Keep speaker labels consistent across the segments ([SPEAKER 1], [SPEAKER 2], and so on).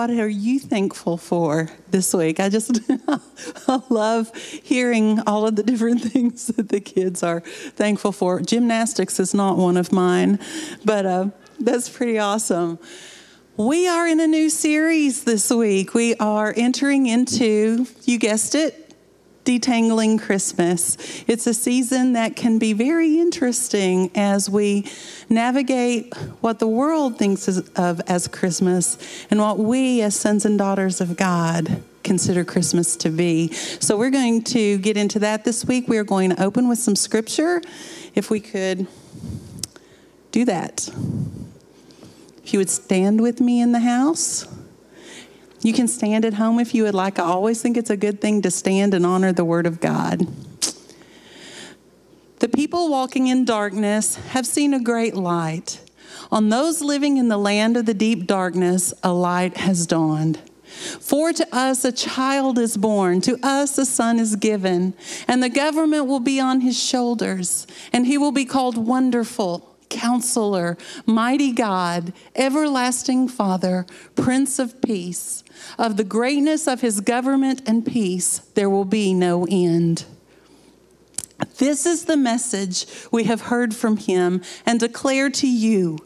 [SPEAKER 1] what are you thankful for this week? I just I love hearing all of the different things that the kids are thankful for. Gymnastics is not one of mine, but uh, that's pretty awesome. We are in a new series this week. We are entering into, you guessed it, Detangling Christmas. It's a season that can be very interesting as we navigate what the world thinks of as Christmas and what we, as sons and daughters of God, consider Christmas to be. So, we're going to get into that this week. We are going to open with some scripture. If we could do that. If you would stand with me in the house. You can stand at home if you would like. I always think it's a good thing to stand and honor the Word of God. The people walking in darkness have seen a great light. On those living in the land of the deep darkness, a light has dawned. For to us a child is born, to us a son is given, and the government will be on his shoulders, and he will be called Wonderful Counselor, Mighty God, Everlasting Father, Prince of Peace. Of the greatness of his government and peace, there will be no end. This is the message we have heard from him and declare to you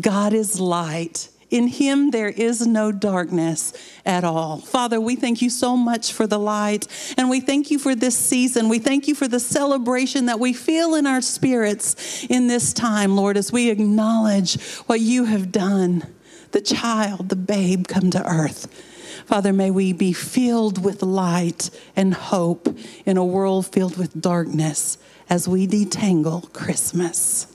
[SPEAKER 1] God is light in him there is no darkness at all. Father, we thank you so much for the light, and we thank you for this season. We thank you for the celebration that we feel in our spirits in this time, Lord, as we acknowledge what you have done. The child, the babe, come to earth. Father, may we be filled with light and hope in a world filled with darkness as we detangle Christmas.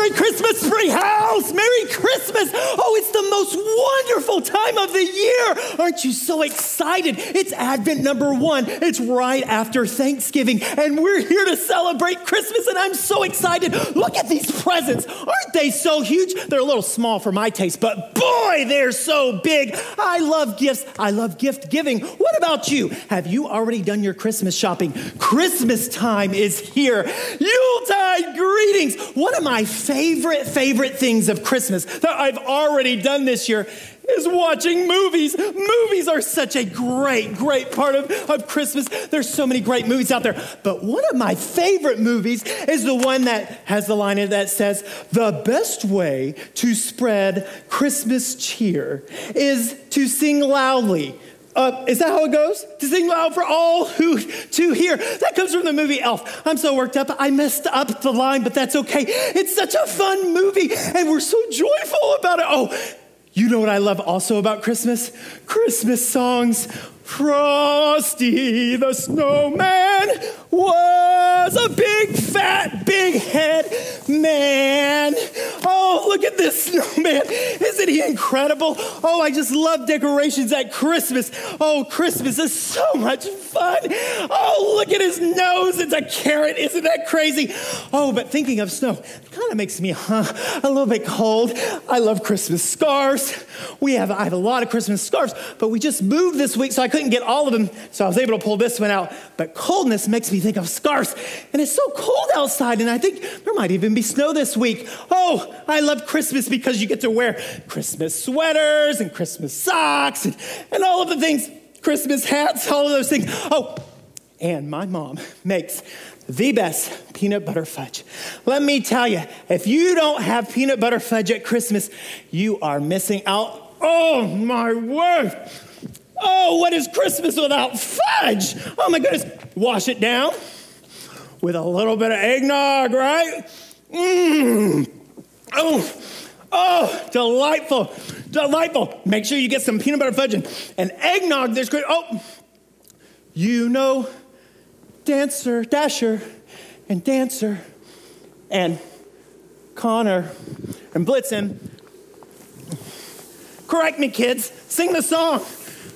[SPEAKER 2] Merry Christmas, Spring House! Merry Christmas! Oh, it's the most wonderful time of the year! Aren't you so excited? It's Advent number one. It's right after Thanksgiving, and we're here to celebrate Christmas, and I'm so excited. Look at these presents. Aren't they so huge? They're a little small for my taste, but boy, they're so big. I love gifts. I love gift giving. What about you? Have you already done your Christmas shopping? Christmas time is here. Yuletide greetings. One of my favorite, favorite things of Christmas that I've already done this year is watching movies. Movies are such a great, great part of, of Christmas. There's so many great movies out there. But one of my favorite movies is the one that has the line in it that says, The best way to spread Christmas cheer is to sing loudly uh, is that how it goes? To sing loud for all who to hear. That comes from the movie Elf. I'm so worked up. I messed up the line, but that's okay. It's such a fun movie, and we're so joyful about it. Oh, you know what I love also about Christmas? Christmas songs. Frosty the snowman was a big, fat, big head man. Oh, look at this snowman. Isn't he incredible? Oh, I just love decorations at Christmas. Oh, Christmas is so much fun. Oh, look at his nose. It's a carrot. Isn't that crazy? Oh, but thinking of snow, it kind of makes me huh, a little bit cold. I love Christmas scarves. We have, I have a lot of Christmas scarves, but we just moved this week, so I couldn't get all of them. So I was able to pull this one out. But coldness makes me think of scarves. And it's so cold outside, and I think there might even be snow this week. Oh, I love Christmas because you get to wear Christmas sweaters and Christmas socks and, and all of the things, Christmas hats, all of those things. Oh, and my mom makes the best peanut butter fudge. Let me tell you, if you don't have peanut butter fudge at Christmas, you are missing out. Oh, my word. Oh, what is Christmas without fudge? Oh, my goodness. Wash it down with a little bit of eggnog, right? Mmm. Oh, oh, delightful, delightful. Make sure you get some peanut butter fudge and, and eggnog. There's great. Oh, you know Dancer, Dasher, and Dancer, and Connor, and Blitzen. Correct me, kids. Sing the song.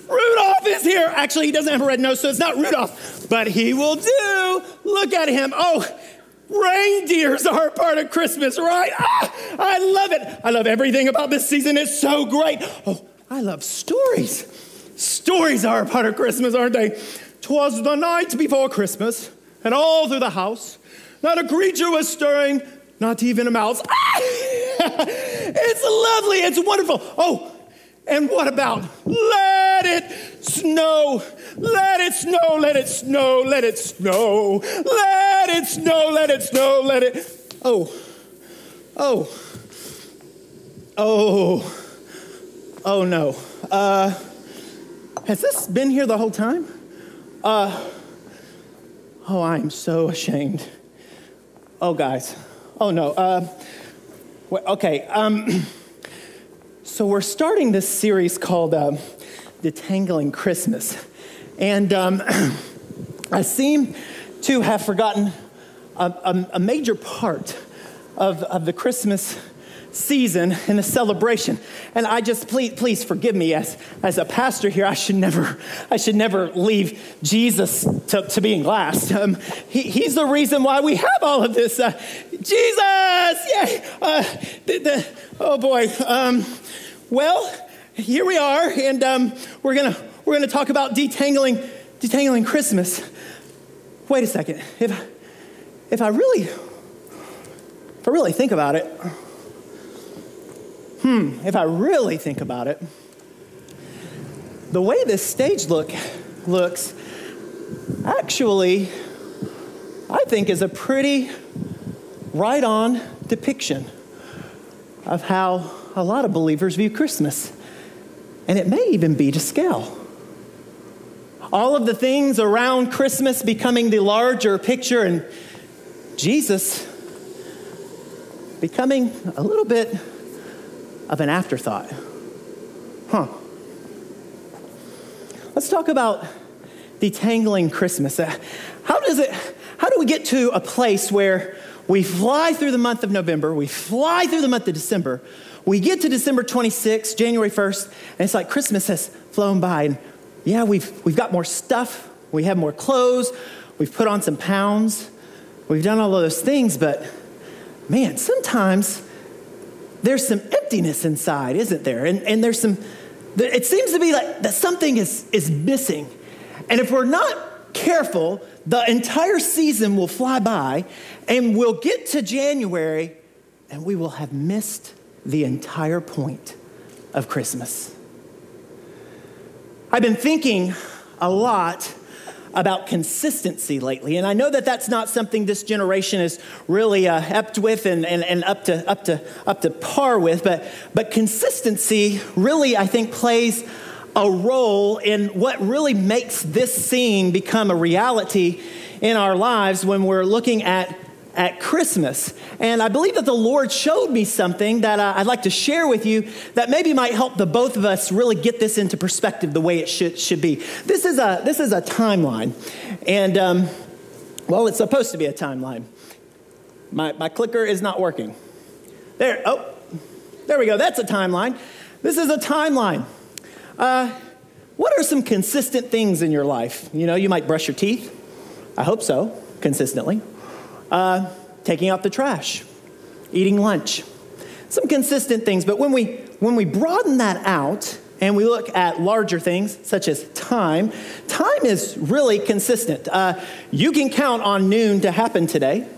[SPEAKER 2] Rudolph is here. Actually, he doesn't have a red nose, so it's not Rudolph, but he will do. Look at him. Oh, reindeers are part of Christmas, right? Ah, I love it. I love everything about this season. It's so great. Oh, I love stories. Stories are part of Christmas, aren't they? Twas the night before Christmas, and all through the house, not a creature was stirring, not even a mouse. Ah! It's lovely. It's wonderful. Oh, and what about let it snow? Let it snow, let it snow, let it snow. Let it snow, let it snow, let it. Oh, oh, oh, oh no. Uh, has this been here the whole time? Uh, oh, I'm so ashamed. Oh, guys. Oh no. Uh, okay. Um, So, we're starting this series called um, Detangling Christmas. And um, I seem to have forgotten a, a, a major part of, of the Christmas season and the celebration. And I just please, please forgive me as, as a pastor here. I should never, I should never leave Jesus to, to being last. Um, he, he's the reason why we have all of this. Uh, Jesus, yeah. Uh, the, the, oh boy. Um, well, here we are, and um, we're gonna we're gonna talk about detangling detangling Christmas. Wait a second. If if I really if I really think about it, hmm, if I really think about it, the way this stage look looks actually I think is a pretty right on depiction of how a lot of believers view Christmas. And it may even be to scale. All of the things around Christmas becoming the larger picture, and Jesus becoming a little bit of an afterthought. Huh. Let's talk about detangling Christmas. Uh, how does it, how do we get to a place where we fly through the month of November, we fly through the month of December, we get to December 26th, January 1st, and it's like Christmas has flown by. And yeah, we've, we've got more stuff, we have more clothes, we've put on some pounds, we've done all of those things, but man, sometimes there's some emptiness inside, isn't there? And, and there's some, it seems to be like that something is, is missing. And if we're not careful, the entire season will fly by and we'll get to January and we will have missed the entire point of Christmas. I've been thinking a lot about consistency lately, and I know that that's not something this generation is really uh, with and, and, and up, to, up, to, up to par with, but, but consistency really, I think, plays a role in what really makes this scene become a reality in our lives when we're looking at at Christmas. And I believe that the Lord showed me something that uh, I'd like to share with you that maybe might help the both of us really get this into perspective the way it should, should be. This is a, this is a timeline. And, um, well, it's supposed to be a timeline. My, my clicker is not working. There, oh, there we go. That's a timeline. This is a timeline. Uh, what are some consistent things in your life? You know, you might brush your teeth. I hope so, consistently uh, taking out the trash, eating lunch. Some consistent things, but when we, when we broaden that out and we look at larger things such as time, time is really consistent. Uh, you can count on noon to happen today.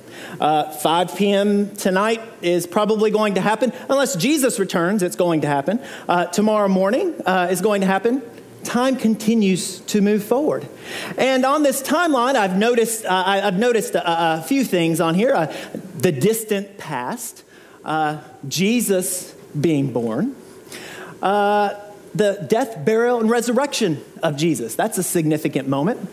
[SPEAKER 2] Uh, 5 p.m. tonight is probably going to happen. Unless Jesus returns, it's going to happen. Uh, tomorrow morning uh, is going to happen time continues to move forward. And on this timeline, I've noticed, uh, I've noticed a, a, few things on here uh, the distant past, uh, Jesus being born, uh, the death, burial, and resurrection of Jesus. That's a significant moment.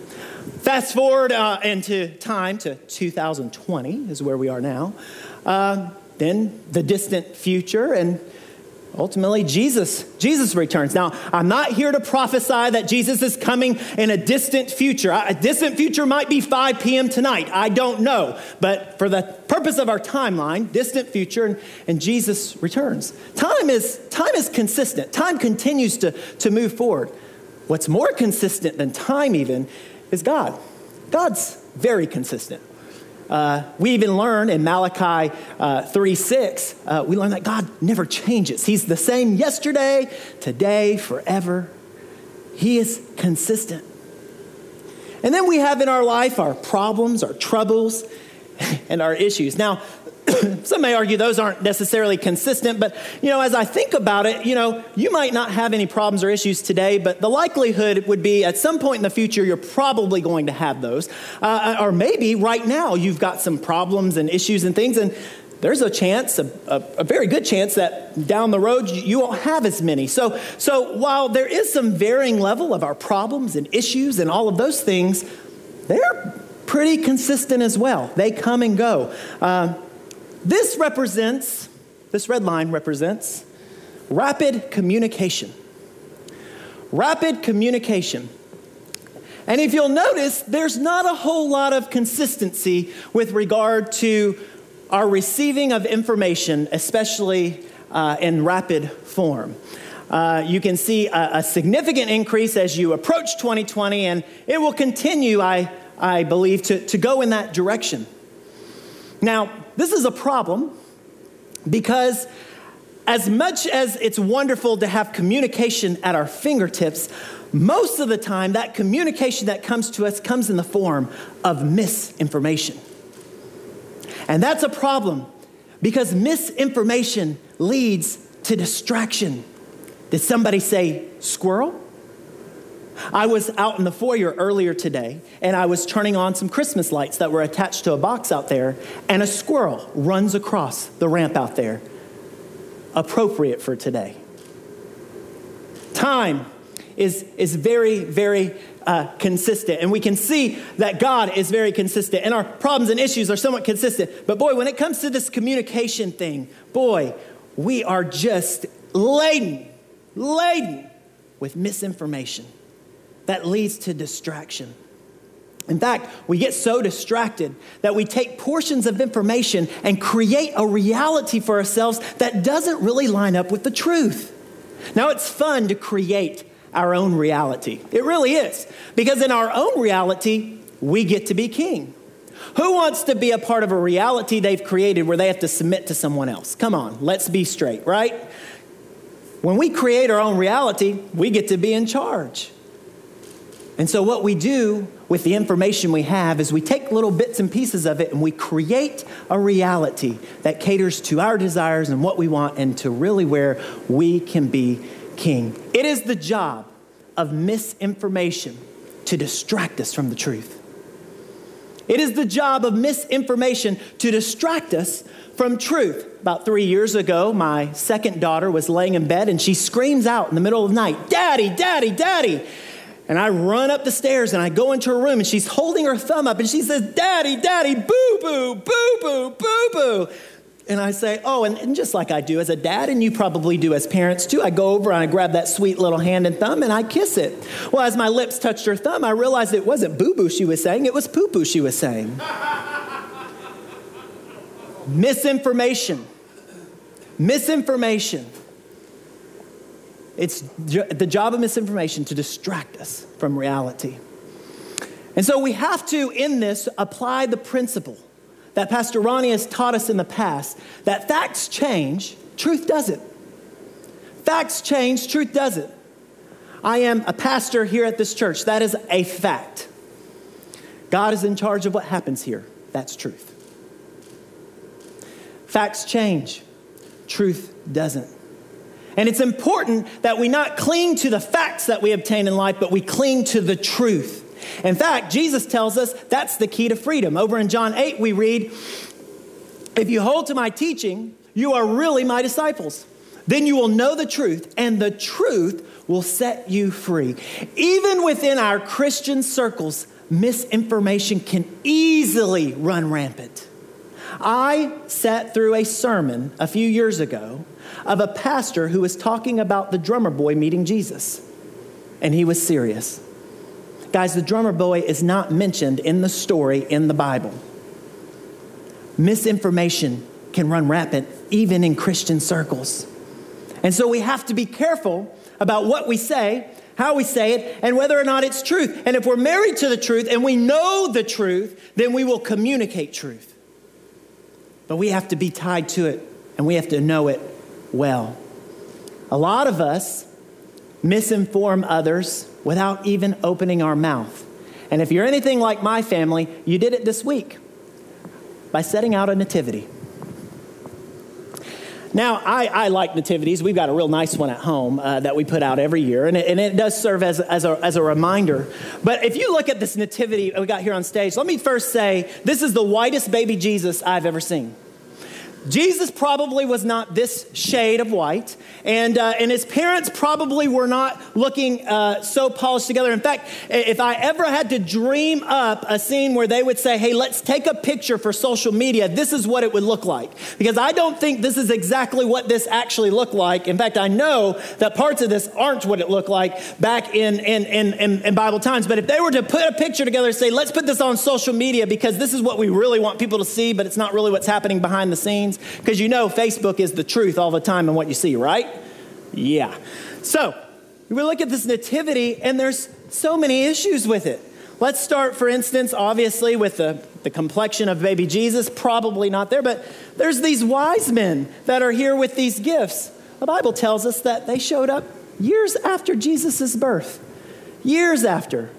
[SPEAKER 2] Fast forward uh, into time to 2020, is where we are now. Uh, then the distant future, and ultimately jesus jesus returns. Now i'm not here to prophesy that jesus is coming in a distant future. A distant future might be 5 p.m tonight. I don't know. But for the purpose of our timeline distant future and, and jesus returns. Time is time is consistent. Time continues to, to move forward. What's more consistent than time even is god. God's very consistent uh, we even learn in Malachi uh, 3 6, uh, we learn that God never changes. He's the same yesterday, today, forever. He is consistent. And then we have in our life our problems, our troubles, and our issues. Now, some may argue those aren't necessarily consistent, but you know, as I think about it, you know, you might not have any problems or issues today, but the likelihood would be at some point in the future you're probably going to have those, uh, or maybe right now you've got some problems and issues and things, and there's a chance, a, a, a, very good chance, that down the road you won't have as many. So, so while there is some varying level of our problems and issues and all of those things, they're pretty consistent as well. They come and go. Uh, this represents, this red line represents rapid communication. Rapid communication. And if you'll notice, there's not a whole lot of consistency with regard to our receiving of information, especially uh, in rapid form. Uh, you can see a, a, significant increase as you approach 2020, and it will continue, I, I believe, to, to go in that direction. Now, this is a problem because as much as it's wonderful to have communication at our fingertips, most of the time that communication that comes to us comes in the form of misinformation. And that's a problem because misinformation leads to distraction. Did somebody say squirrel? I was out in the foyer earlier today and I was turning on some Christmas lights that were attached to a box out there, and a squirrel runs across the ramp out there. Appropriate for today. Time is, is very, very uh, consistent. And we can see that God is very consistent. And our problems and issues are somewhat consistent. But boy, when it comes to this communication thing, boy, we are just laden, laden with misinformation that leads to distraction. In fact, we get so distracted that we take portions of information and create a reality for ourselves that doesn't really line up with the truth. Now, it's fun to create our own reality. It really is. Because in our own reality, we get to be king. Who wants to be a part of a reality they've created where they have to submit to someone else? Come on, let's be straight, right? When we create our own reality, we get to be in charge. And so, what we do with the information we have is we take little bits and pieces of it and we create a reality that caters to our desires and what we want and to really where we can be king. It is the job of misinformation to distract us from the truth. It is the job of misinformation to distract us from truth. About three years ago, my second daughter was laying in bed and she screams out in the middle of the night, Daddy, Daddy, Daddy. And I run up the stairs and I go into her room and she's holding her thumb up and she says, Daddy, Daddy, boo boo, boo boo, boo boo. And I say, Oh, and, and, just like I do as a dad, and you probably do as parents too, I go over and I grab that sweet little hand and thumb and I kiss it. Well, as my lips touched her thumb, I realized it wasn't boo boo she was saying, it was poo poo she was saying. Misinformation. Misinformation. It's the job of misinformation to distract us from reality. And so we have to, in this, apply the principle that Pastor Ronnie has taught us in the past that facts change, truth doesn't. Facts change, truth doesn't. I am a pastor here at this church. That is a fact. God is in charge of what happens here. That's truth. Facts change, truth doesn't. And it's important that we not cling to the facts that we obtain in life, but we cling to the truth. In fact, Jesus tells us that's the key to freedom. Over in John 8, we read, If you hold to my teaching, you are really my disciples. Then you will know the truth, and the truth will set you free. Even within our Christian circles, misinformation can easily run rampant. I sat through a sermon a few years ago of a pastor who was talking about the drummer boy meeting Jesus, and he was serious. Guys, the drummer boy is not mentioned in the story in the Bible. Misinformation can run rampant even in Christian circles. And so we have to be careful about what we say, how we say it, and whether or not it's truth. And if we're married to the truth and we know the truth, then we will communicate truth. But we have to be tied to it and we have to know it well. A lot of us misinform others without even opening our mouth. And if you're anything like my family, you did it this week by setting out a nativity. Now, I, I like nativities. We've got a real nice one at home uh, that we put out every year, and it, and it does serve as, as, a, as a reminder. But if you look at this nativity we got here on stage, let me first say this is the whitest baby Jesus I've ever seen. Jesus probably was not this shade of white, and, uh, and his parents probably were not looking uh, so polished together. In fact, if I ever had to dream up a scene where they would say, hey, let's take a picture for social media, this is what it would look like. Because I don't think this is exactly what this actually looked like. In fact, I know that parts of this aren't what it looked like back in, in, in, in, in Bible times. But if they were to put a picture together and say, let's put this on social media because this is what we really want people to see, but it's not really what's happening behind the scenes because you know Facebook is the truth all the time and what you see, right? Yeah. So, we look at this nativity, and there's so many issues with it. Let's start, for instance, obviously, with the, the complexion of baby Jesus, probably not there, but there's these wise men that are here with these gifts. The Bible tells us that they showed up years after Jesus' birth. Years after.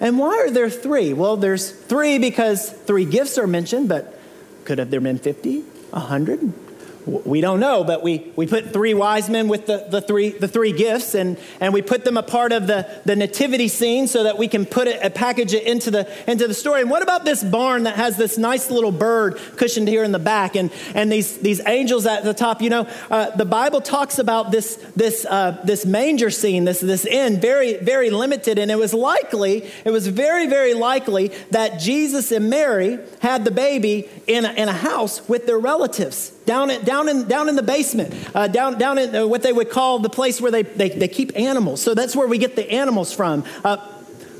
[SPEAKER 2] And why are there three? Well, there's three because three gifts are mentioned, but could have there been 50, a hundred? We don't know, but we, we put three wise men with the, the, three, the three gifts, and, and we put them a part of the, the nativity scene so that we can put it, package it into the, into the story. And what about this barn that has this nice little bird cushioned here in the back and, and these, these angels at the top? You know, uh, the Bible talks about this, this, uh, this manger scene, this, this inn, very, very limited, and it was likely, it was very, very likely that Jesus and Mary had the baby in a, in a house with their relatives down, at, down, in, down in the basement, uh, down, down in uh, what they would call the place where they, they, they keep animals. So that's where we get the animals from. Uh,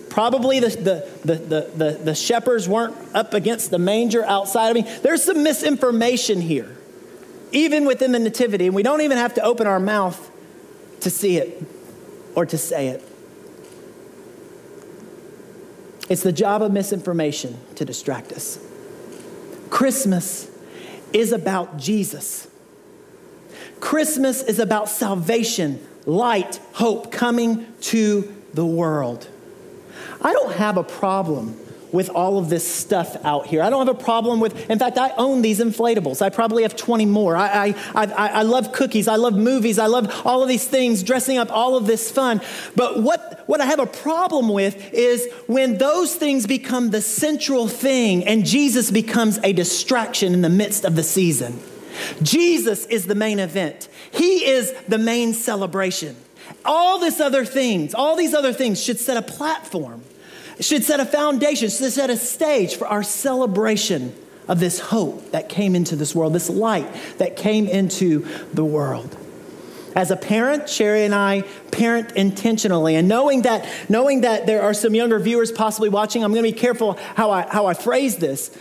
[SPEAKER 2] probably the, the, the, the, the shepherds weren't up against the manger outside. I mean, there's some misinformation here, even within the nativity, and we don't even have to open our mouth to see it or to say it. It's the job of misinformation to distract us. Christmas is about Jesus. Christmas is about salvation, light, hope coming to the world. I don't have a problem with all of this stuff out here. I don't have a problem with, in fact, I own these inflatables. I probably have 20 more. I, I, I, I, love cookies. I love movies. I love all of these things, dressing up, all of this fun. But what, what I have a problem with is when those things become the central thing and Jesus becomes a distraction in the midst of the season. Jesus is the main event, He is the main celebration. All this other things, all these other things should set a platform should set a foundation, should set a stage for our celebration of this hope that came into this world, this light that came into the world. As a parent, Sherry and I parent intentionally, and knowing that, knowing that there are some younger viewers possibly watching, I'm going to be careful how I, how I phrase this.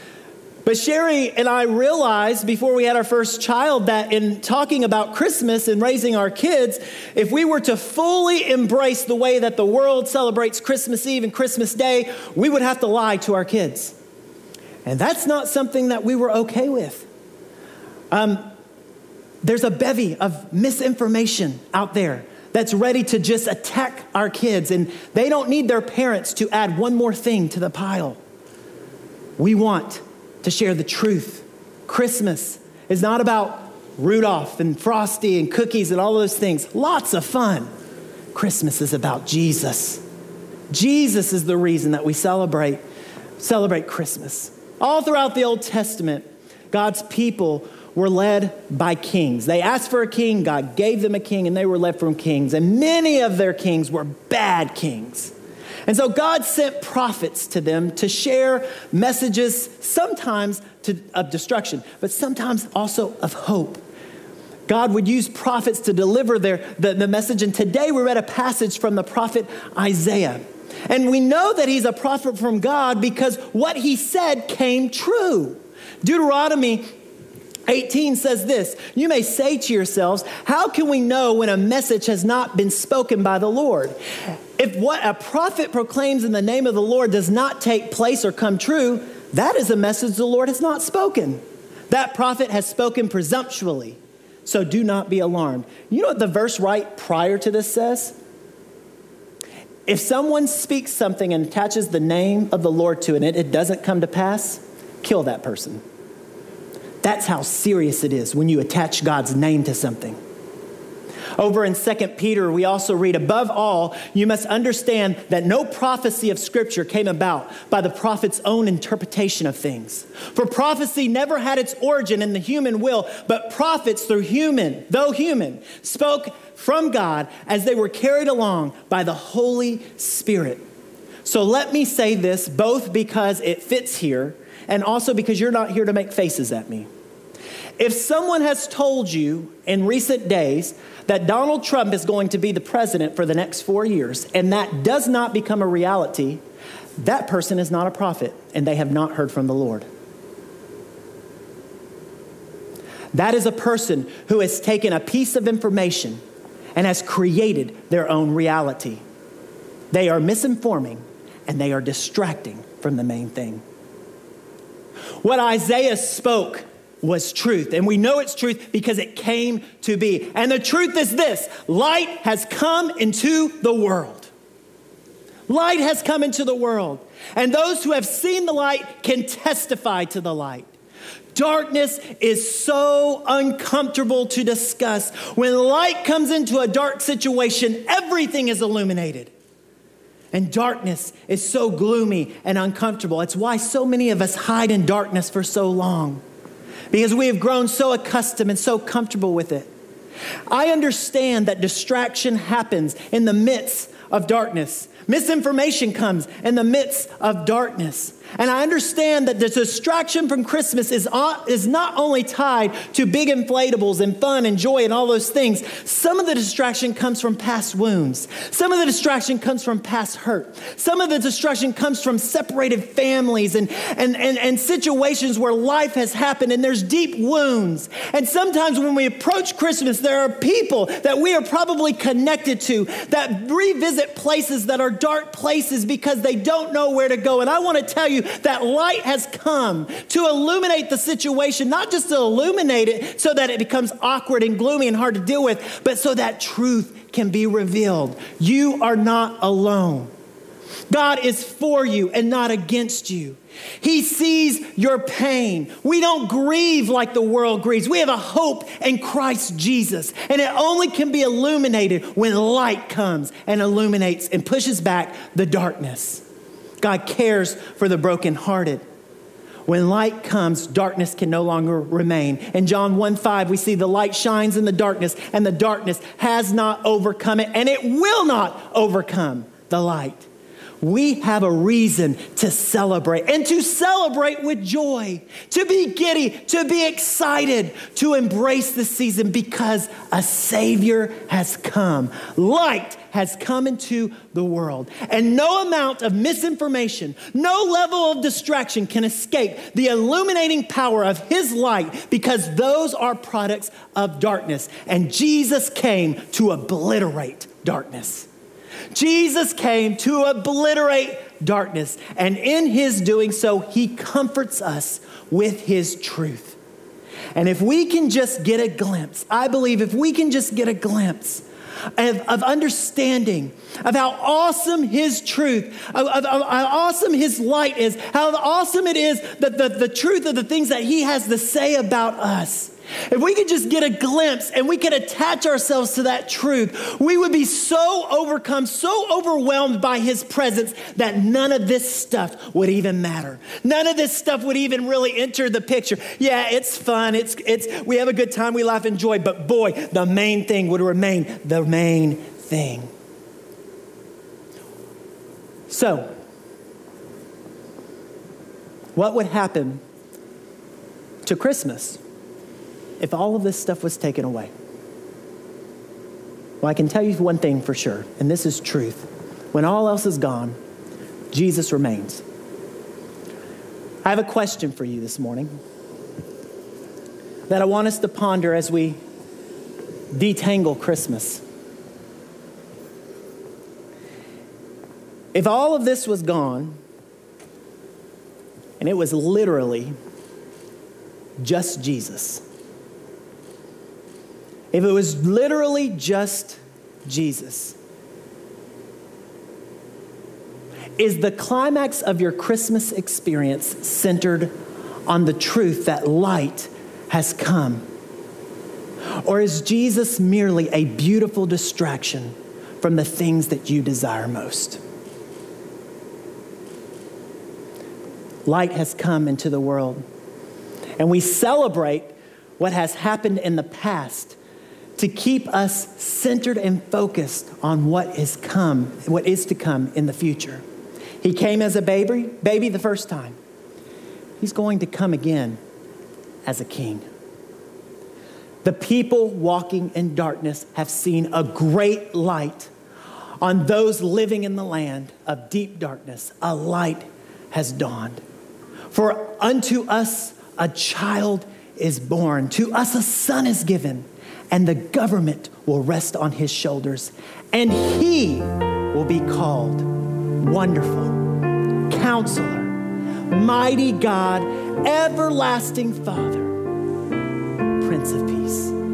[SPEAKER 2] But Sherry and I realized before we had our first child that in talking about Christmas and raising our kids, if we were to fully embrace the way that the world celebrates Christmas Eve and Christmas Day, we would have to lie to our kids. And that's not something that we were okay with. Um, there's a bevy of misinformation out there that's ready to just attack our kids, and they don't need their parents to add one more thing to the pile. We want to share the truth. Christmas is not about Rudolph and Frosty and cookies and all those things. Lots of fun. Christmas is about Jesus. Jesus is the reason that we celebrate celebrate Christmas. All throughout the Old Testament, God's people were led by kings. They asked for a king, God gave them a king, and they were led from kings. And many of their kings were bad kings. And so God sent prophets to them to share messages, sometimes to, of destruction, but sometimes also of hope. God would use prophets to deliver their, the, the message. And today we read a passage from the prophet Isaiah. And we know that he's a prophet from God because what he said came true. Deuteronomy 18 says this You may say to yourselves, How can we know when a message has not been spoken by the Lord? If what a prophet proclaims in the name of the Lord does not take place or come true, that is a message the Lord has not spoken. That prophet has spoken presumptuously. So do not be alarmed. You know what the verse right prior to this says? If someone speaks something and attaches the name of the Lord to it and it doesn't come to pass, kill that person That's how serious it is when you attach God's name to something. Over in 2 Peter, we also read, above all, you must understand that no prophecy of Scripture came about by the prophet's own interpretation of things. For prophecy never had its origin in the human will, but prophets, through human, though human, spoke from God as they were carried along by the Holy Spirit. So let me say this both because it fits here and also because you're not here to make faces at me. If someone has told you in recent days that Donald Trump is going to be the president for the next four years, and that does not become a reality, that person is not a prophet, and they have not heard from the Lord. That is a person who has taken a piece of information and has created their own reality. They are misinforming and they are distracting from the main thing. What Isaiah spoke was truth. And we know it's truth because it came to be. And the truth is this light has come into the world. Light has come into the world. And those who have seen the light can testify to the light. Darkness is so uncomfortable to discuss. When light comes into a dark situation, everything is illuminated. And darkness is so gloomy and uncomfortable. It's why so many of us hide in darkness for so long because we have grown so accustomed and so comfortable with it. I understand that distraction happens in the midst of darkness. Misinformation comes in the midst of darkness. And I understand that the distraction from Christmas is, uh, is not only tied to big inflatables and fun and joy and all those things. Some of the distraction comes from past wounds. Some of the distraction comes from past hurt. Some of the distraction comes from separated families and, and, and, and situations where life has happened and there's deep wounds. And sometimes when we approach Christmas, there are people that we are probably connected to that revisit places that are dark places because they don't know where to go. And I want to tell you, that light has come to illuminate the situation, not just to illuminate it so that it becomes awkward and gloomy and hard to deal with, but so that truth can be revealed. You are not alone. God is for you and not against you. He sees your pain. We don't grieve like the world grieves. We have a hope in Christ Jesus. And it only can be illuminated when light comes and illuminates and pushes back the darkness. God cares for the brokenhearted. When light comes, darkness can no longer remain. In John 1 5, we see the light shines in the darkness, and the darkness has not overcome it, and it will not overcome the light we have a reason to celebrate and to celebrate with joy, to be giddy, to be excited, to embrace the season because a Savior has come. Light has come into the world. And no amount of misinformation, no level of distraction can escape the illuminating power of His light because those are products of darkness. And Jesus came to obliterate darkness. Jesus came to obliterate darkness, and in his doing so, he comforts us with his truth. And if we can just get a glimpse, I believe if we can just get a glimpse of, of understanding of how awesome his truth, of, of, of, how awesome his light is, how awesome it is that the, the truth of the things that he has to say about us if we could just get a glimpse and we could attach ourselves to that truth, we would be so overcome, so overwhelmed by his presence that none of this stuff would even matter. None of this stuff would even really enter the picture. Yeah, it's fun. It's it's we have a good time, we laugh and joy, but boy, the main thing would remain the main thing. So, what would happen to Christmas? If all of this stuff was taken away? Well, I can tell you one thing for sure, and this is truth. When all else is gone, Jesus remains. I have a question for you this morning that I want us to ponder as we detangle Christmas. If all of this was gone, and it was literally just Jesus, if it was literally just Jesus, is the climax of your Christmas experience centered on the truth that light has come? Or is Jesus merely a beautiful distraction from the things that you desire most? Light has come into the world, and we celebrate what has happened in the past to keep us centered and focused on what is come, what is to come in the future. He came as a baby, baby the first time. He's going to come again as a king. The people walking in darkness have seen a great light. On those living in the land of deep darkness, a light has dawned. For unto us a child is born, to us a son is given, and the government will rest on his shoulders, and he will be called Wonderful, Counselor, Mighty God, Everlasting Father, Prince of Peace.